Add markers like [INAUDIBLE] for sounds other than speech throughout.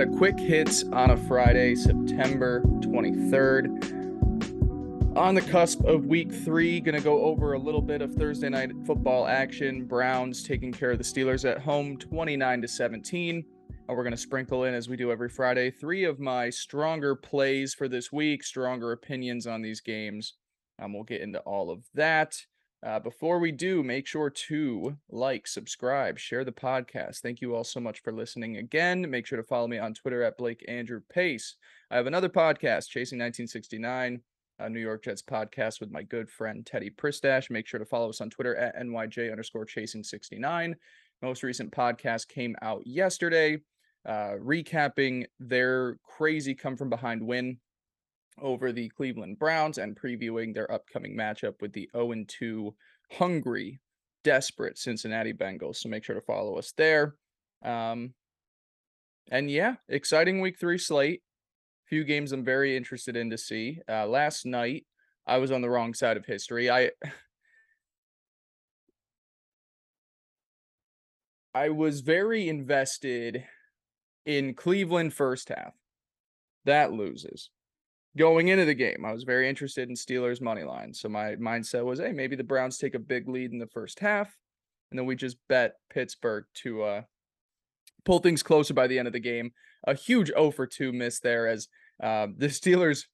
a quick hits on a Friday, September 23rd. On the cusp of week three, going to go over a little bit of Thursday night football action. Browns taking care of the Steelers at home 29 to 17. And we're going to sprinkle in, as we do every Friday, three of my stronger plays for this week, stronger opinions on these games. Um, we'll get into all of that. Uh, before we do, make sure to like, subscribe, share the podcast. Thank you all so much for listening again. Make sure to follow me on Twitter at Blake Andrew Pace. I have another podcast, Chasing 1969, a New York Jets podcast with my good friend Teddy Pristash. Make sure to follow us on Twitter at NYJ underscore Chasing 69. Most recent podcast came out yesterday, uh, recapping their crazy come from behind win over the Cleveland Browns and previewing their upcoming matchup with the 0 2 hungry, desperate Cincinnati Bengals. So make sure to follow us there. Um, and yeah, exciting week three slate. Few games I'm very interested in to see. Uh, last night, I was on the wrong side of history. I. I was very invested in Cleveland first half. That loses going into the game, I was very interested in Steelers money line. So my mindset was, hey, maybe the Browns take a big lead in the first half, and then we just bet Pittsburgh to uh, pull things closer by the end of the game. A huge 0 for 2 miss there as uh, the [LAUGHS] Steelers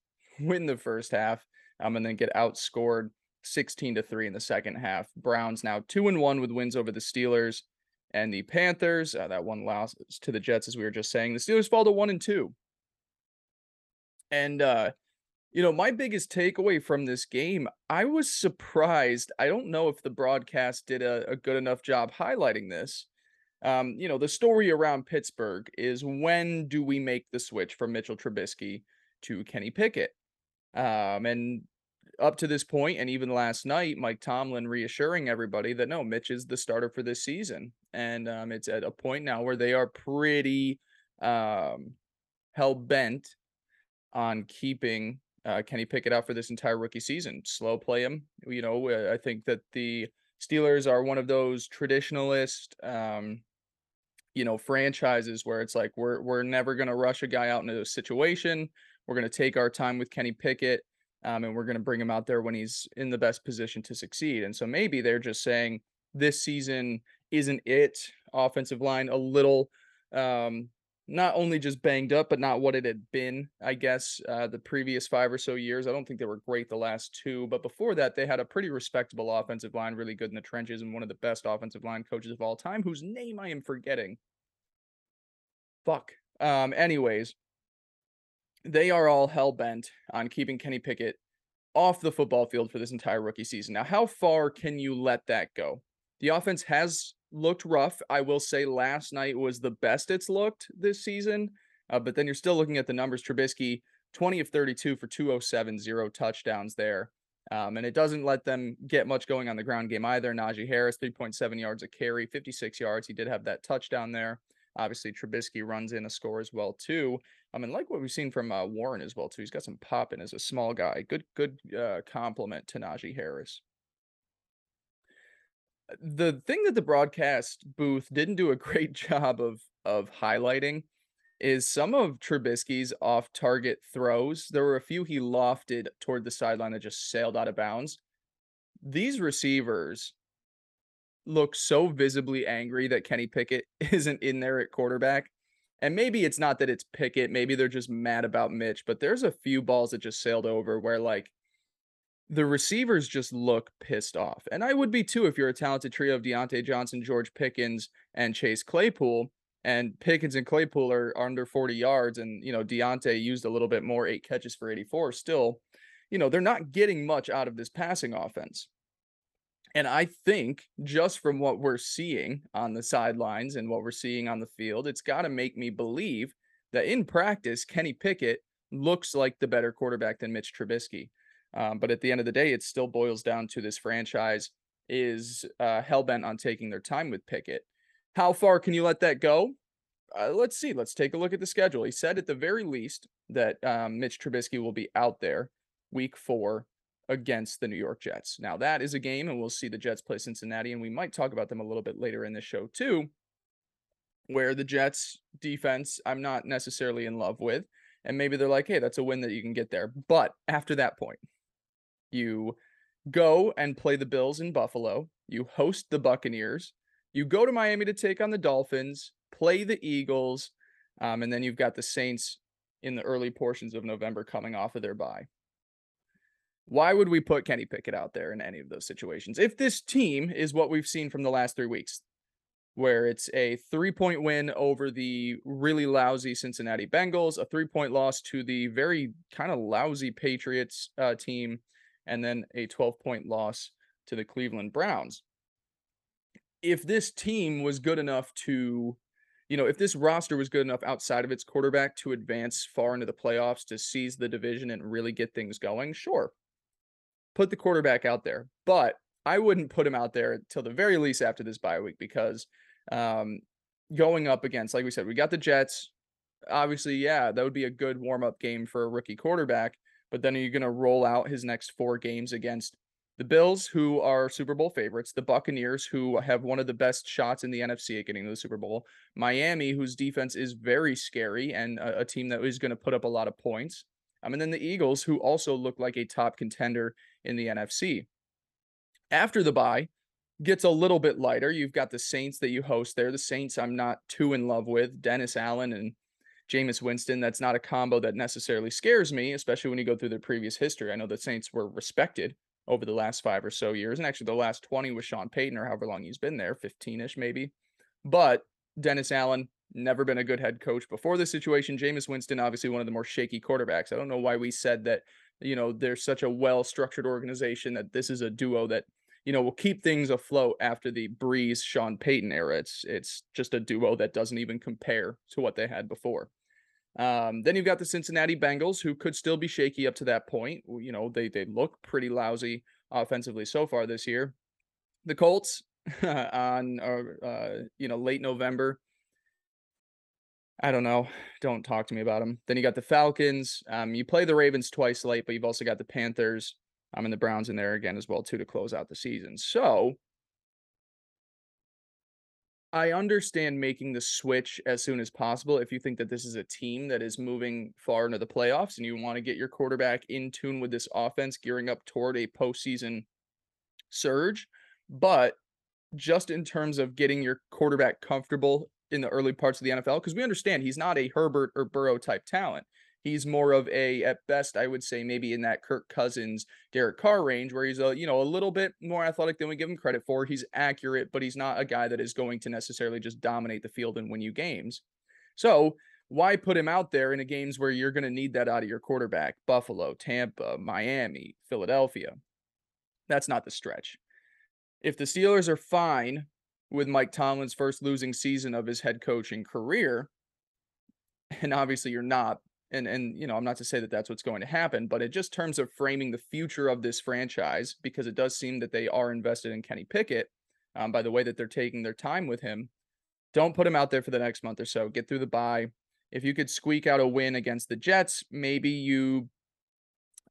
win the first half um, and then get outscored 16 to 3 in the second half. Browns now 2 and 1 with wins over the Steelers and the Panthers. Uh, that one loss to the Jets, as we were just saying. The Steelers fall to 1 and 2. And uh, you know, my biggest takeaway from this game, I was surprised. I don't know if the broadcast did a, a good enough job highlighting this. Um, you know, the story around Pittsburgh is when do we make the switch from Mitchell Trubisky to Kenny Pickett? Um, and up to this point, and even last night, Mike Tomlin reassuring everybody that no, Mitch is the starter for this season, and um, it's at a point now where they are pretty um, hell bent on keeping uh, Kenny Pickett out for this entire rookie season. Slow play him. You know, uh, I think that the Steelers are one of those traditionalist, um, you know, franchises where it's like we're we're never going to rush a guy out into a situation. We're going to take our time with Kenny Pickett, um, and we're going to bring him out there when he's in the best position to succeed. And so maybe they're just saying this season isn't it. Offensive line a little um, not only just banged up, but not what it had been, I guess, uh, the previous five or so years. I don't think they were great the last two, but before that, they had a pretty respectable offensive line, really good in the trenches, and one of the best offensive line coaches of all time, whose name I am forgetting. Fuck. Um, anyways, they are all hell bent on keeping Kenny Pickett off the football field for this entire rookie season. Now, how far can you let that go? The offense has looked rough. I will say last night was the best it's looked this season. Uh, but then you're still looking at the numbers. Trubisky, 20 of 32 for 207, zero touchdowns there. Um, and it doesn't let them get much going on the ground game either. Najee Harris, 3.7 yards a carry, 56 yards. He did have that touchdown there. Obviously, Trubisky runs in a score as well too. I mean, like what we've seen from uh, Warren as well too. He's got some pop in as a small guy. Good, good uh, complement to Najee Harris the thing that the broadcast booth didn't do a great [LAUGHS] job of of highlighting is some of Trubisky's off target throws. There were a few he lofted toward the sideline that just sailed out of bounds. These receivers look so visibly angry that Kenny Pickett [LAUGHS] isn't in there at quarterback. And maybe it's not that it's Pickett, maybe they're just mad about Mitch, but there's a few balls that just sailed over where like the receivers just look pissed off. And I would be too if you're a talented trio of Diontae Johnson, George Pickens, and Chase Claypool. And Pickens and Claypool are under 40 yards, and you know, Diontae used a little bit more, eight catches for 84. Still, you know, they're not getting much out of this passing offense. And I think just from what we're seeing on the sidelines and what we're seeing on the field, it's got to make me believe that in practice, Kenny Pickett looks like the better quarterback than Mitch Trubisky. Um, but at the end of the day, it still boils down to this franchise is uh, hell bent on taking their time with Pickett. How far can you let that go? Uh, let's see. Let's take a look at the schedule. He said at the very least that um, Mitch Trubisky will be out there week four against the New York Jets. Now, that is a game, and we'll see the Jets play Cincinnati, and we might talk about them a little bit later in the show, too. where the Jets defense I'm not necessarily in love with. And maybe they're like, hey, that's a win that you can get there. But after that point, you go and play the Bills in Buffalo, you host the Buccaneers, you go to Miami to take on the Dolphins, play the Eagles, um, and then you've got the Saints in the early portions of November coming off of their bye. Why would we put Kenny Pickett out there in any of those situations? If this team is what we've seen from the last three weeks, where it's a three point win over the really lousy Cincinnati Bengals, a three point loss to the very kind of lousy Patriots uh, team, and then a 12 point loss to the Cleveland Browns. If this team was good enough to, you know, if this roster was good enough outside of its quarterback to advance far into the playoffs to seize the division and really get things going, sure, put the quarterback out there. But I wouldn't put him out there until the very least after this bye week because um, going up against, like we said, we got the Jets. Obviously, yeah, that would be a good warm up game for a rookie quarterback. But then are you going to roll out his next four games against the Bills, who are Super Bowl favorites, the Buccaneers, who have one of the best shots in the NFC at getting to the Super Bowl, Miami, whose defense is very scary and a, a team that is going to put up a lot of points, um, and then the Eagles, who also look like a top contender in the NFC. After the bye, gets a little bit lighter. You've got the Saints that you host there. The Saints, I'm not too in love with. Dennis Allen and Jameis Winston. That's not a combo that necessarily scares me, especially when you go through their previous history. I know the Saints were respected over the last five or so years, and actually the last 20 with Sean Payton or however long he's been there, 15 ish maybe. But Dennis Allen, never been a good head coach before this situation. Jameis Winston, obviously one of the more shaky quarterbacks. I don't know why we said that, you know, there's such a well structured organization that this is a duo that, you know, will keep things afloat after the Brees Sean Payton era. It's it's just a duo that doesn't even compare to what they had before. Um, then you've got the Cincinnati Bengals, who could still be shaky up to that point. You know, they they look pretty lousy offensively so far this year. The Colts [LAUGHS] on uh, you know late November I don't know. Don't talk to me about them. Then you got the Falcons. Um, you play the Ravens twice late, but you've also got the Panthers. I'm and the Browns in there again as well too to close out the season. So I understand making the switch as soon as possible if you think that this is a team that is moving far into the playoffs and you want to get your quarterback in tune with this offense, gearing up toward a postseason surge. But just in terms of getting your quarterback comfortable in the early parts of the NFL because we understand he's not a Herbert or Burrow type talent. He's more of a, at best, I would say maybe in that Kirk Cousins, Derek Carr range, where he's a, you know, a little bit more athletic than we give him credit for. He's accurate, but he's not a guy that is going to necessarily just dominate the field and win you games. So why put him out there in a games where you're going to need that out of your quarterback? Buffalo, Tampa, Miami, Philadelphia. That's not the stretch. If the Steelers are fine with Mike Tomlin's first losing season of his head coaching career. And obviously you're not and and you know, I'm not to say that that's what's going to happen, but in just terms of framing the future of this franchise because it does seem that they are invested in Kenny Pickett um, by the way that they're taking their time with him. Don't put him out there for the next month or so. Get through the bye. If you could squeak out a win against the Jets, maybe you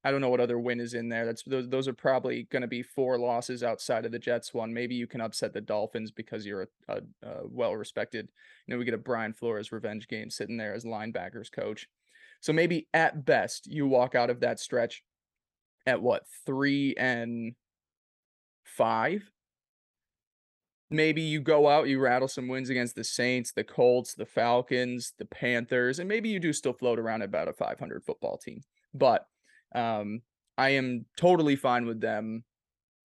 I don't know what other win is in there. That's those, those are probably going to be four losses outside of the Jets one. Maybe you can upset the Dolphins because you're a, a, a well respected. You know, we get a Brian Flores revenge game sitting there as linebackers coach. So maybe at best you walk out of that stretch at what three and five. Maybe you go out, you rattle some wins against the Saints, the Colts, the Falcons, the Panthers, and maybe you do still float around about a 500 football team. But um, I am totally fine with them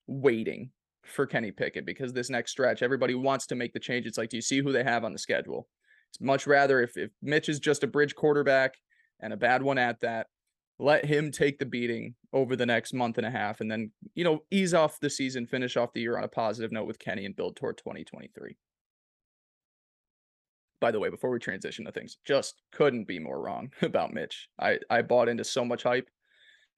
waiting for Kenny Pickett because this next stretch, everybody wants to make the change. It's like, do you see who they have on the schedule? It's much rather if, if Mitch is just a bridge quarterback and a bad one at that, let him take the beating over the next month and a half and then, you know, ease off the season, finish off the year on a positive note with Kenny and build toward 2023. By the way, before we transition to things, just couldn't be more wrong [LAUGHS] about Mitch. I, I bought into so much hype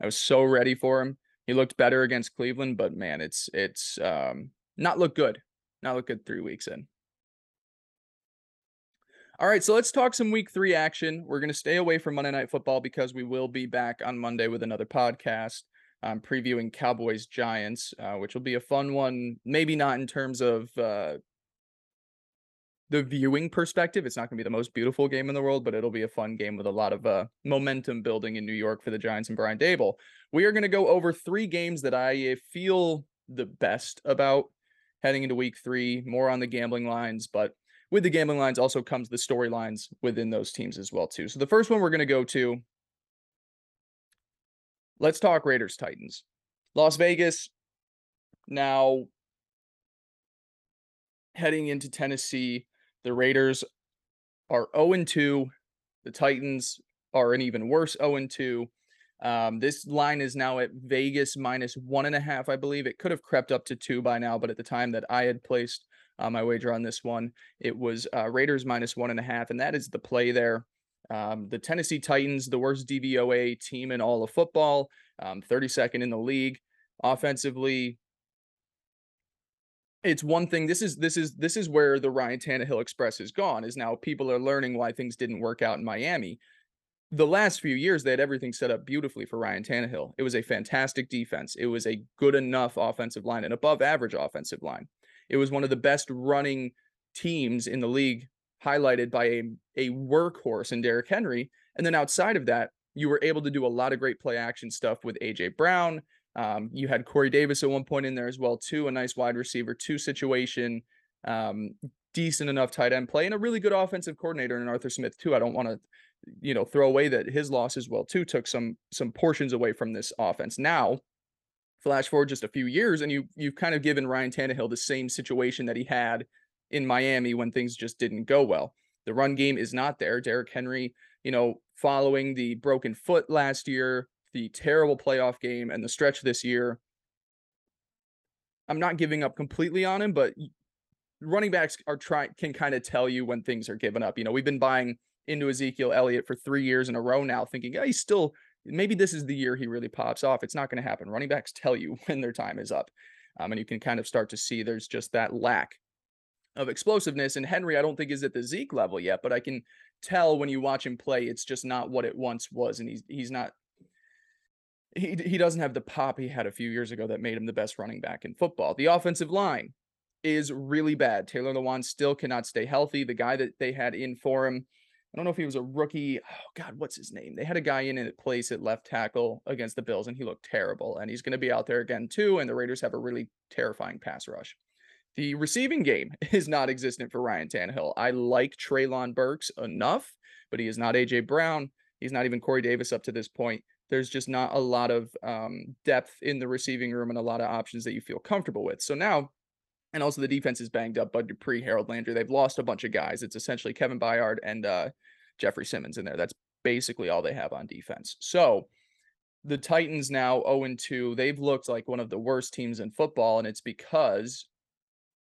I was so ready for him. He looked better against Cleveland, but man, it's it's um, not look good. Not look good three weeks in. All right, so let's talk some week three action. We're going to stay away from Monday Night Football because we will be back on Monday with another podcast um, previewing Cowboys Giants, uh, which will be a fun one. Maybe not in terms of uh, the viewing perspective, it's not going to be the most beautiful game in the world, but it'll be a fun game with a lot of uh, momentum building in New York for the Giants and Brian Daboll. We are going to go over three games that I feel the best about heading into week three, more on the gambling lines, but with the gambling lines also comes the storylines within those teams as well too. So the first one we're going to go to let's talk Raiders Titans. Las Vegas now heading into Tennessee, the Raiders are 0 2. The Titans are an even worse 0 2. Um, this line is now at Vegas minus one and a half, I believe. It could have crept up to two by now, but at the time that I had placed uh, my wager on this one, it was uh, Raiders minus one and a half, and that is the play there. Um, the Tennessee Titans, the worst DVOA team in all of football, um, 32nd in the league. Offensively, it's one thing. This is this is this is where the Ryan Tannehill Express is gone. Is now people are learning why things didn't work out in Miami. The last few years, they had everything set up beautifully for Ryan Tannehill. It was a fantastic defense. It was a good enough offensive line, an above average offensive line. It was one of the best running teams in the league, highlighted by a, a workhorse in Derrick Henry. And then outside of that, you were able to do a lot of great play action stuff with AJ Brown, um, you had Corey Davis at one point in there as well, too. A nice wide receiver, two situation, um, decent enough tight end play, and a really good offensive coordinator in Arthur Smith too. I don't want to, you know, throw away that his loss as well too took some some portions away from this offense. Now, flash forward just a few years, and you you've kind of given Ryan Tannehill the same situation that he had in Miami when things just didn't go well. The run game is not there. Derrick Henry, you know, following the broken foot last year, the terrible playoff game and the stretch this year, I'm not giving up completely on him, but running backs are trying can kind of tell you when things are given up. You know, we've been buying into Ezekiel Elliott for three years in a row now, thinking, oh, he's still maybe this is the year he really pops off. It's not going to happen. Running backs tell you [LAUGHS] when their time is up. Um, and you can kind of start to see there's just that lack of explosiveness. And Henry, I don't think is at the Zeke level yet, but I can tell when you watch him play, it's just not what it once was. And he's he's not he he doesn't have the pop he had a few years ago that made him the best running back in football. The offensive line is really bad. Taylor Lewan still cannot stay healthy. The guy that they had in for him, I don't know if he was a rookie. Oh God, what's his name? They had a guy in at place at left tackle against the Bills, and he looked terrible. And he's going to be out there again too. And the Raiders have a really terrifying pass rush. The receiving game [LAUGHS] is not existent for Ryan Tannehill. I like Treylon Burks enough, but he is not AJ Brown. He's not even Corey Davis up to this point there's just not a lot of um, depth in the receiving room and a lot of options that you feel comfortable with. So now, and also the defense is banged up. Bud Dupree, Harold Landry, they've lost a bunch of guys. It's essentially Kevin Byard and uh, Jeffrey Simmons in there. That's basically all they have on defense. So the Titans now 0 2. They've looked like one of the worst teams in football, and it's because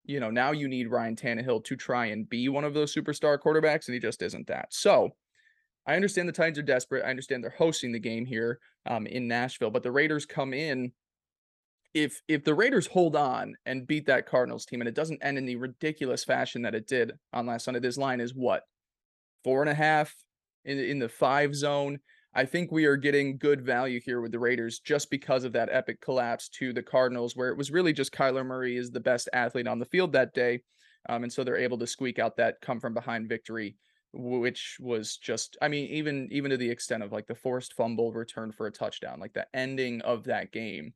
you know, now you need Ryan Tannehill to try and be one of those superstar quarterbacks, and he just isn't that. So I understand the Titans are desperate. I understand they're hosting the game here um, in Nashville, but the Raiders come in. If if the Raiders hold on and beat that Cardinals team, and it doesn't end in the ridiculous fashion that it did on last Sunday, this line is what four and a half in in the five zone. I think we are getting good value here with the Raiders just because of that epic collapse to the Cardinals, where it was really just Kyler Murray is the best athlete on the field that day, um, and so they're able to squeak out that come from behind victory which was just i mean even even to the extent of like the forced fumble return for a touchdown like the ending of that game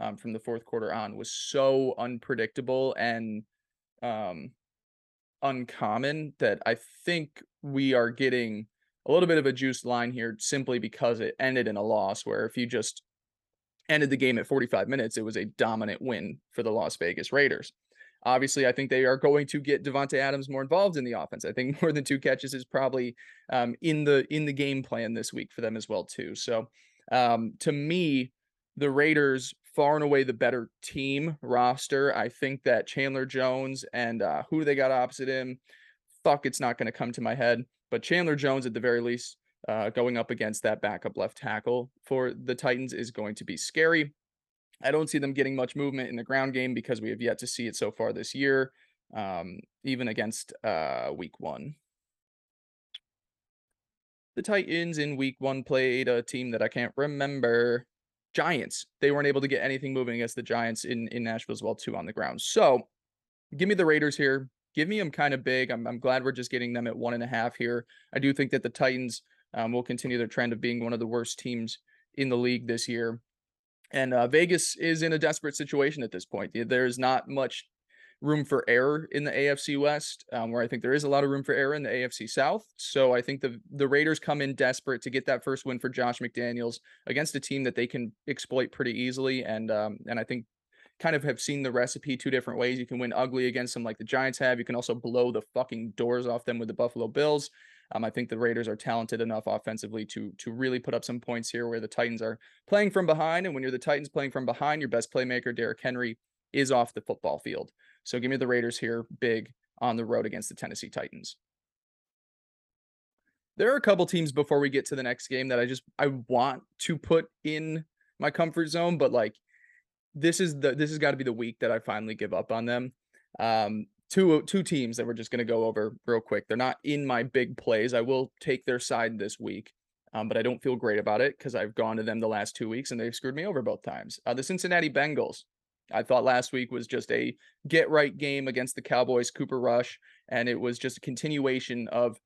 um, from the fourth quarter on was so unpredictable and um uncommon that i think we are getting a little bit of a juiced line here simply because it ended in a loss where if you just ended the game at 45 minutes it was a dominant win for the las vegas raiders Obviously, I think they are going to get Davante Adams more involved in the offense. I think [LAUGHS] more than two catches is probably um, in the in the game plan this week for them as well too. So um, to me, the Raiders far and away the better team roster. I think that Chandler Jones and uh, who they got opposite him, fuck, it's not going to come to my head. But Chandler Jones, at the very least, uh, going up against that backup left tackle for the Titans is going to be scary. I don't see them getting much movement in the ground game because we have yet to see it so far this year, um, even against uh, week one. The Titans in week one played a team that I can't remember. Giants. They weren't able to get anything moving against the Giants in, in Nashville as well, too, on the ground. So give me the Raiders here. give me them kind of big. I'm, I'm glad we're just getting them at one and a half here. I do think that the Titans um, will continue their trend of being one of the worst teams in the league this year. And uh, Vegas is in a desperate situation at this point. There's not much room for error in the AFC West, um, where I think there is a lot of room for error in the AFC South. So I think the the Raiders come in desperate to get that first win for Josh McDaniels against a team that they can exploit pretty easily. And um, and I think kind of have seen the recipe two different ways. You can win ugly against them like the Giants have. You can also blow the fucking doors off them with the Buffalo Bills. Um, I think the Raiders are talented enough offensively to to really put up some points here where the Titans are playing from behind. And when you're the Titans playing from behind, your best playmaker, Derrick Henry, is off the football field. So give me the Raiders here big on the road against the Tennessee Titans. There are a couple teams before we get to the next game that I just I want to put in my comfort zone, but like this is the this has got to be the week that I finally give up on them. Um, two two teams that we're just going to go over real quick. They're not in my big plays. I will take their side this week, um, but I don't feel great about it because I've gone to them the last two weeks and they've screwed me over both times. Uh, the Cincinnati Bengals. I thought last week was just a get right game against the Cowboys, Cooper Rush, and it was just a continuation of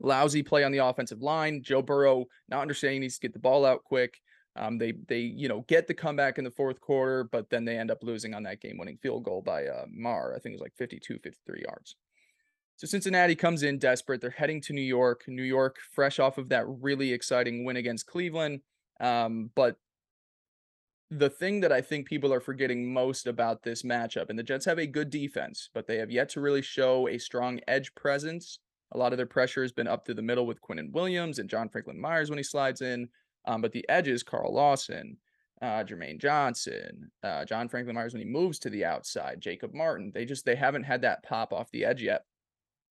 lousy play on the offensive line. Joe Burrow not understanding he needs to get the ball out quick. Um, they they you know get the comeback in the fourth quarter, but then they end up losing on that game-winning field goal by uh, Maher. I think it was like 52, 53 yards. So Cincinnati comes in desperate. They're heading to New York. New York, fresh off of that really exciting win against Cleveland. Um, but the thing that I think people are forgetting most about this matchup, and the Jets have a good defense, but they have yet to really show a strong edge presence. A lot of their pressure has been up through the middle with Quinnen Williams and John Franklin Myers when he slides in. Um, but the edges, Carl Lawson, uh, Jermaine Johnson, uh, John Franklin Myers when he moves to the outside, Jacob Martin, they just they haven't had that pop off the edge yet,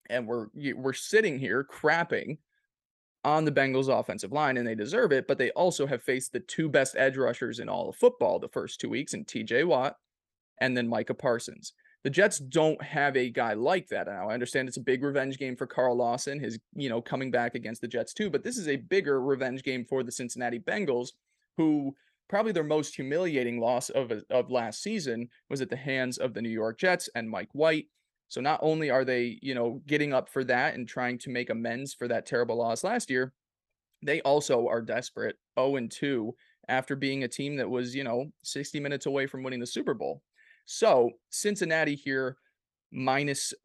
and we're we're sitting here crapping on the Bengals offensive line, and they deserve it. But they also have faced the two best edge rushers in all of football the first two weeks, in T.J. Watt and then Micah Parsons. The Jets don't have a guy like that. Now, I understand it's a big revenge game for Carl Lawson, his, you know, coming back against the Jets too, but this is a bigger revenge game for the Cincinnati Bengals, who probably their most humiliating loss of, of last season was at the hands of the New York Jets and Mike White. So not only are they, you know, getting up for that and trying to make amends for that terrible loss last year, they also are desperate 0 and 2 after being a team that was, you know, 60 minutes away from winning the Super Bowl. So Cincinnati here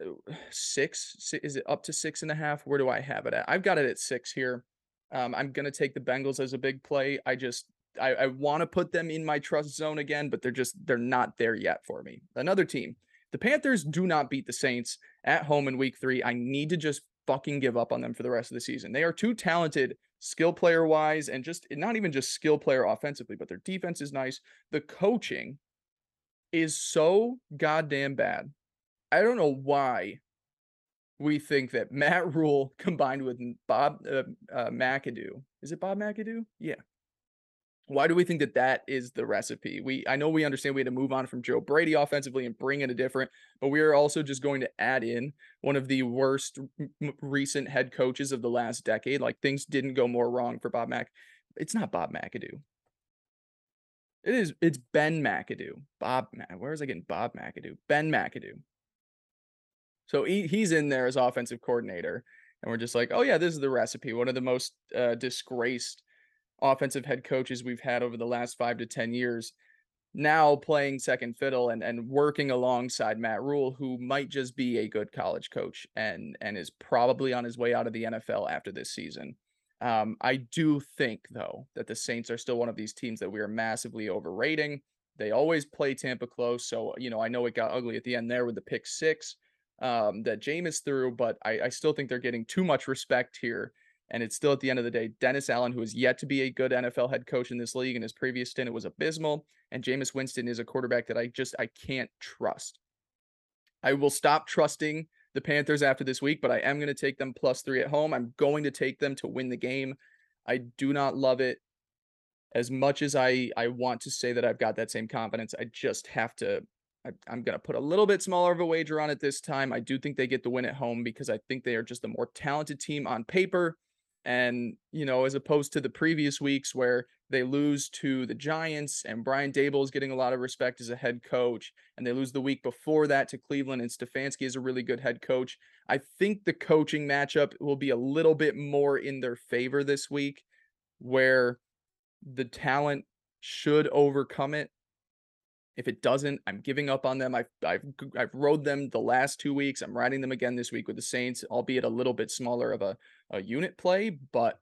uh, six. Is it up to six and a half? Where do I have it at? I've got it at six here. Um, I'm gonna take the Bengals as a big play. I just I, I want to put them in my trust zone again, but they're just they're not there yet for me. Another team. The Panthers do not beat the Saints at home in week three. I need to just fucking give up on them for the rest of the season. They are too talented skill player wise and just not even just skill player offensively, but their defense is nice. The coaching is so goddamn bad. I don't know why we think that [LAUGHS] Matt Rhule combined with Bob uh, uh, McAdoo is it Bob McAdoo? Yeah. Why do we think that that is the recipe? We I know we understand we had to move on from Joe Brady offensively and bring in a different, but we are also just going to add in one of the worst m- recent head coaches of the last decade. Like things didn't go more wrong for Bob Mack. It's not Bob McAdoo. It is. It's Ben McAdoo. Bob. Where is I getting Bob McAdoo? Ben McAdoo. So he, he's in there as offensive coordinator, and we're just like, oh yeah, this is the recipe. One of the most uh, disgraced offensive head coaches we've had over the last five to ten years. Now playing second fiddle and and working alongside Matt Rhule, who might just be a good college coach and and is probably on his way out of the NFL after this season. Um, I do think, though, that the Saints are still one of these teams that we are massively overrating. They always play Tampa close. So, you know, I know it got ugly at the end there with the pick six um, that Jameis threw, but I, I still think they're getting too much respect here. And it's still at the end of the day, Dennis Allen, who is yet to be a good NFL head coach in this league. In his previous stint, it was abysmal. And Jameis Winston is a quarterback that I just I can't trust. I will stop trusting the Panthers after this week, but I am going to take them plus three at home. I'm going to take them to win the game. I do not love it as much as I I want to say that I've got that same confidence. I just have to. I, I'm going to put a little bit smaller of a wager on it this time. I do think they get the win at home because I think they are just a more talented team on paper. And, you know, as opposed to the previous weeks where they lose to the Giants and Brian Daboll is getting a lot of respect as a head coach, and they lose the week before that to Cleveland and Stefanski is a really good head coach. I think the coaching matchup will be a little bit more in their favor this week where the talent should overcome it. If it doesn't, I'm giving up on them. I've I've I've rode them the last two weeks. I'm riding them again this week with the Saints, albeit a little bit smaller of a, a unit play, but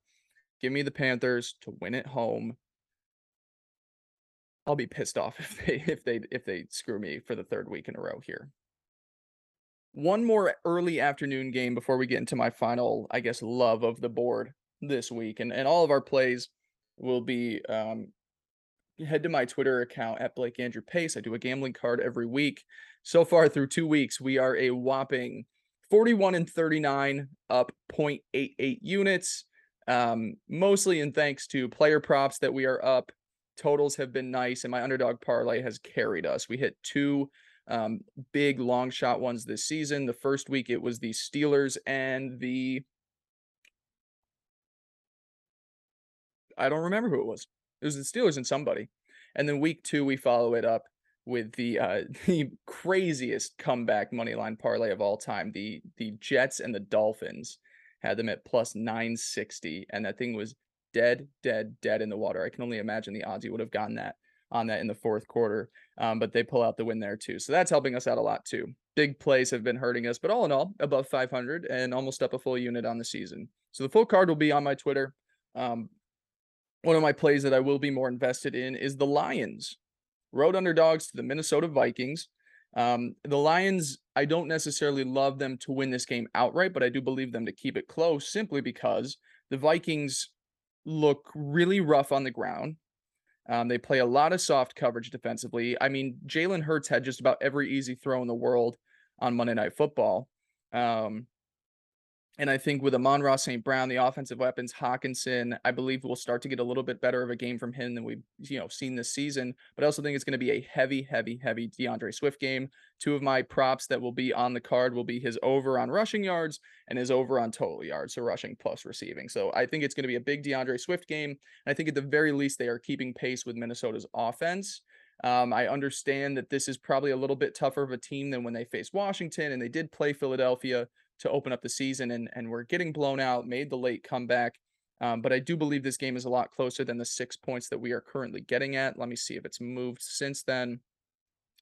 give me the Panthers to win at home. I'll be pissed off [LAUGHS] if they if they if they screw me for the third week in a row here. One more early afternoon game before we get into my final, I guess, love of the board this week, and and all of our plays will be um, head to my Twitter account at Blake Andrew Pace. I do a gambling card every week. So far through two weeks, we are a whopping 41 and 39, up 0.88 units. Um, mostly in thanks to player props that we are up. Totals have been nice, and my underdog parlay has carried us. We hit two um, big long shot ones this season. The first week it was the Steelers and the I don't remember who it was. It was the Steelers and somebody. And then week two, we follow it up with the uh, [LAUGHS] the craziest comeback money line parlay of all time. The the Jets and the Dolphins had them at plus 960, and that thing was dead, dead, dead in the water. I can only imagine the odds you would have gotten that on that in the fourth quarter. Um, but they pull out the win there too. So that's helping us out a lot too. Big plays have been hurting us, but all in all, above 500 and almost up a full unit on the season. So the full card will be on my Twitter. Um, one of my plays that I will be more invested in is the Lions. Road underdogs to the Minnesota Vikings. Um, the Lions, I don't necessarily love them to win this game outright, but I do believe them to keep it close simply because the Vikings look really rough on the ground. Um, they play a lot of soft coverage defensively. I mean, Jalen Hurts had just about every easy throw in the world on Monday Night Football. Um, and I think with Amon-Ra St. Brown, the offensive weapons, Hockenson, I believe we'll start to get a little bit better of a game from him than we've you know seen this season. But I also think it's going to be a heavy, heavy, heavy DeAndre Swift game. Two of my props that will be on the card will be his over on rushing yards and his over on total yards, so rushing plus receiving. So I think it's going to be a big DeAndre Swift game. And I think at the very least they are keeping pace with Minnesota's offense. Um, I understand that this is probably a little bit tougher of a team than when they faced Washington, and they did play Philadelphia to open up the season and and we're getting blown out, made the late comeback. Um, but I do believe this game is a lot closer than the six points that we are currently getting at. Let me see if it's moved since then.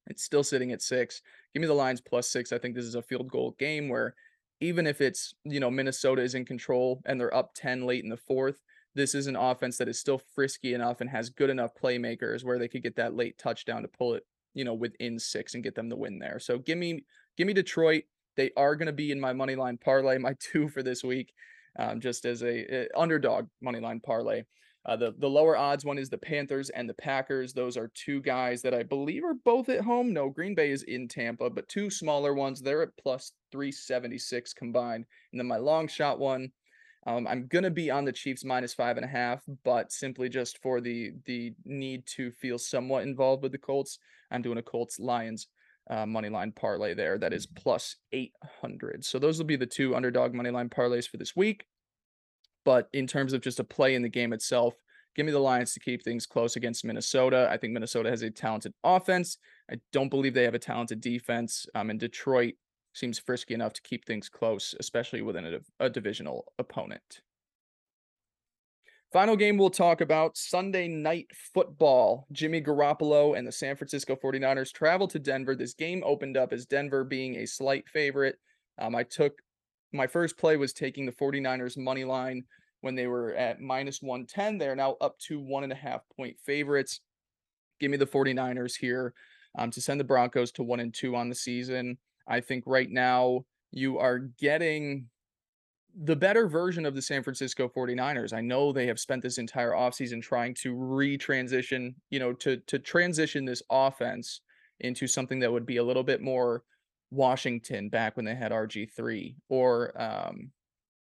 It's still sitting at six. Give me the Lions plus six. I think this is a field goal game where even if it's, you know, Minnesota is in control and they're up 10 late in the fourth, this is an offense that is still frisky enough and has good enough playmakers where they could get that late touchdown to pull it, you know, within six and get them the win there. So give me give me Detroit. They are going to be in my money line parlay, my [LAUGHS] two for this week, um, just as a, a, underdog money line parlay. Uh, the the lower odds one is the Panthers and the Packers. Those are two guys that I believe are both at home. No, Green Bay is in Tampa, but two smaller ones. They're at plus 376 combined. And then my long shot one, um, I'm gonna be on the Chiefs minus five and a half, but simply just for the the need to feel somewhat involved with the Colts, I'm doing a Colts Lions uh, money line parlay there that is plus 800. So those will be the two underdog money line parlays for this week. But in terms of just a play in the game itself, give me the Lions to keep things close against Minnesota. I think Minnesota has a talented offense. I don't believe they have a talented defense. Um, and Detroit seems frisky enough to keep things close, especially within a, a divisional opponent. Final game we'll talk about Sunday night football. Jimmy Garoppolo and the San Francisco 49ers travel to Denver. This game opened up as Denver being a slight favorite. Um, I took my first play was taking the 49ers money line when they were at minus 110. They're now up to one and a half point favorites. Give me the 49ers here um, to send the Broncos to one and two on the season. I think right now you are getting the better version of the San Francisco 49ers. I know they have spent this entire offseason trying to re-transition, you know, to to transition this offense into something that would be a little bit more Washington back when they had RG3 or um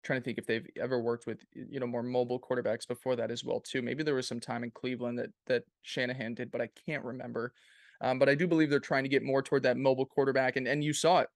trying to think if they've ever worked with you know more mobile quarterbacks before that as well too. Maybe there was some time in Cleveland that that Shanahan did, but I can't remember. Um, but I do believe they're trying to get more toward that mobile quarterback, and and you saw it.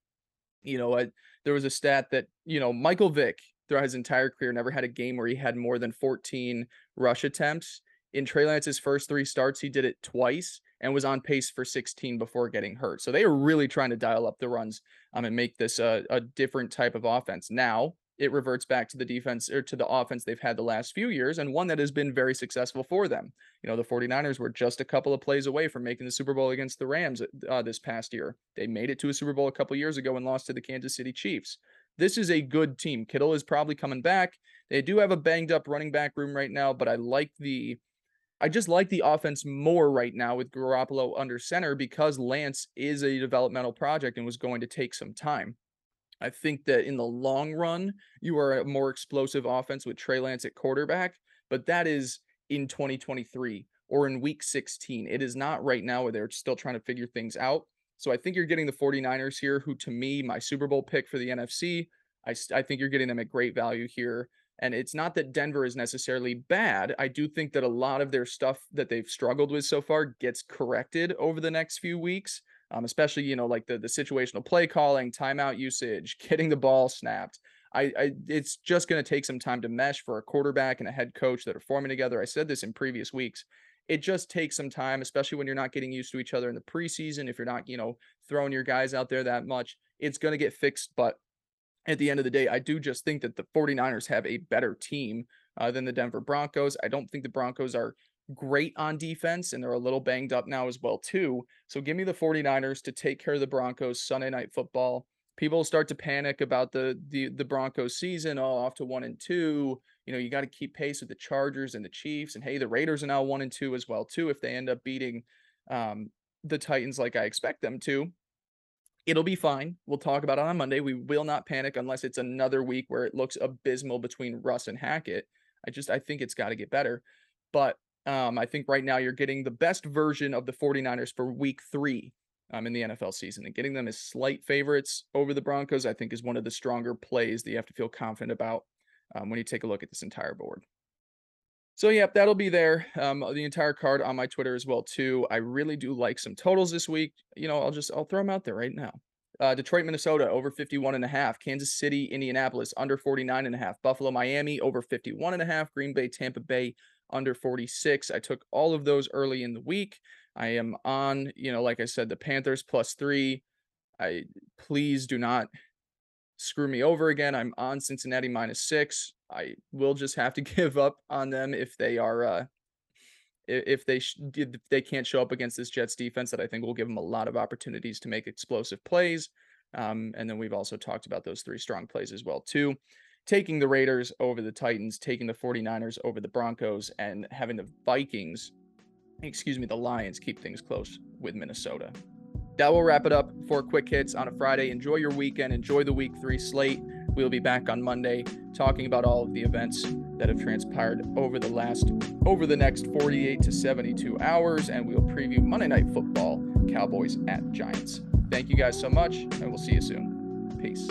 You know, I, there was a stat that you know Michael Vick throughout his entire career, never had a game where he had more than 14 rush attempts. In Trey Lance's first three starts, he did it twice and was on pace for 16 before getting hurt. So they are really trying to dial up the runs um, and make this a, a different type of offense. Now, it reverts back to the defense or to the offense they've had the last few years and one that has been very successful for them. You know, the 49ers were just a couple of plays away from making the Super Bowl against the Rams uh, this past year. They made it to a Super Bowl a couple years ago and lost to the Kansas City Chiefs. This is a good team. Kittle is probably coming back. They do have a banged up running back room right now, but I like the I just like the offense more right now with Garoppolo under center because Lance is a developmental project and was going to take some time. I think that in the long run, you are a more explosive offense with Trey Lance at quarterback, but that is in 2023 or in week 16. It is not right now where they're still trying to figure things out. So I think you're getting the 49ers here, who to me, my Super Bowl pick for the NFC. I, I think you're getting them at great value here. And it's not that Denver is necessarily bad. I do think that a lot of their stuff that they've struggled with so far gets corrected over the next few weeks um, especially you know like the the situational play calling, timeout usage, [LAUGHS] getting the ball snapped. I, I it's just going to take some time to mesh for a quarterback and a head coach that are forming together. I said this in previous weeks. It just takes some time, especially when you're not getting used to each other in the preseason. If you're not, you know, throwing your guys out there that much, it's going to get fixed. But at the end of the day, I do just think that the 49ers have a better team uh, than the Denver Broncos. I don't think the Broncos are great on defense and they're a little banged up now as well too. So give me the 49ers to take care of the Broncos Sunday night football. People start to panic about the the the Broncos season, oh, off to 1 and 2. You know, you got to keep pace with the Chargers and the Chiefs and hey, the Raiders are now 1 and 2 as well too if they end up beating um the Titans like I expect them to. It'll be fine. We'll talk about it on Monday. We will not panic unless it's another week where it looks abysmal between Russ and Hackett. I just I think it's got to get better. But um, I think right now you're getting the best version of the 49ers for week three um, in the NFL season. And getting them as slight favorites over the Broncos, I think, is one of the stronger plays that you have to feel confident about um, when you take a look at this entire board. So, yep, that'll be there. Um, the entire card on my Twitter as well, too. I really do like some totals this week. You know, I'll just, I'll throw them out there right now. Uh, Detroit, Minnesota over 51 and a half. Kansas City, Indianapolis under 49 and a half. Buffalo, Miami over 51 and a half. Green Bay, Tampa Bay under 46. I took all of those early in the week. I am on, you know, like I said, the Panthers plus three. I please do not screw me over again. I'm on Cincinnati minus six. I will just have to [LAUGHS] give up on them if they are, uh, if they sh- if they can't show up against this Jets defense that I think will give them a lot of opportunities to make explosive plays. Um, and then we've also talked about those three strong plays as well too taking the Raiders over the Titans, taking the 49ers over the Broncos, and having the Vikings, excuse me, the Lions keep things close with Minnesota. That will wrap it up for quick hits on a Friday. Enjoy your weekend. Enjoy the week three slate. We'll be back on Monday talking about all of the events that have transpired over the last over the next 48 to 72 hours, and we'll preview Monday Night Football, Cowboys at Giants. Thank you guys so much, and we'll see you soon. Peace.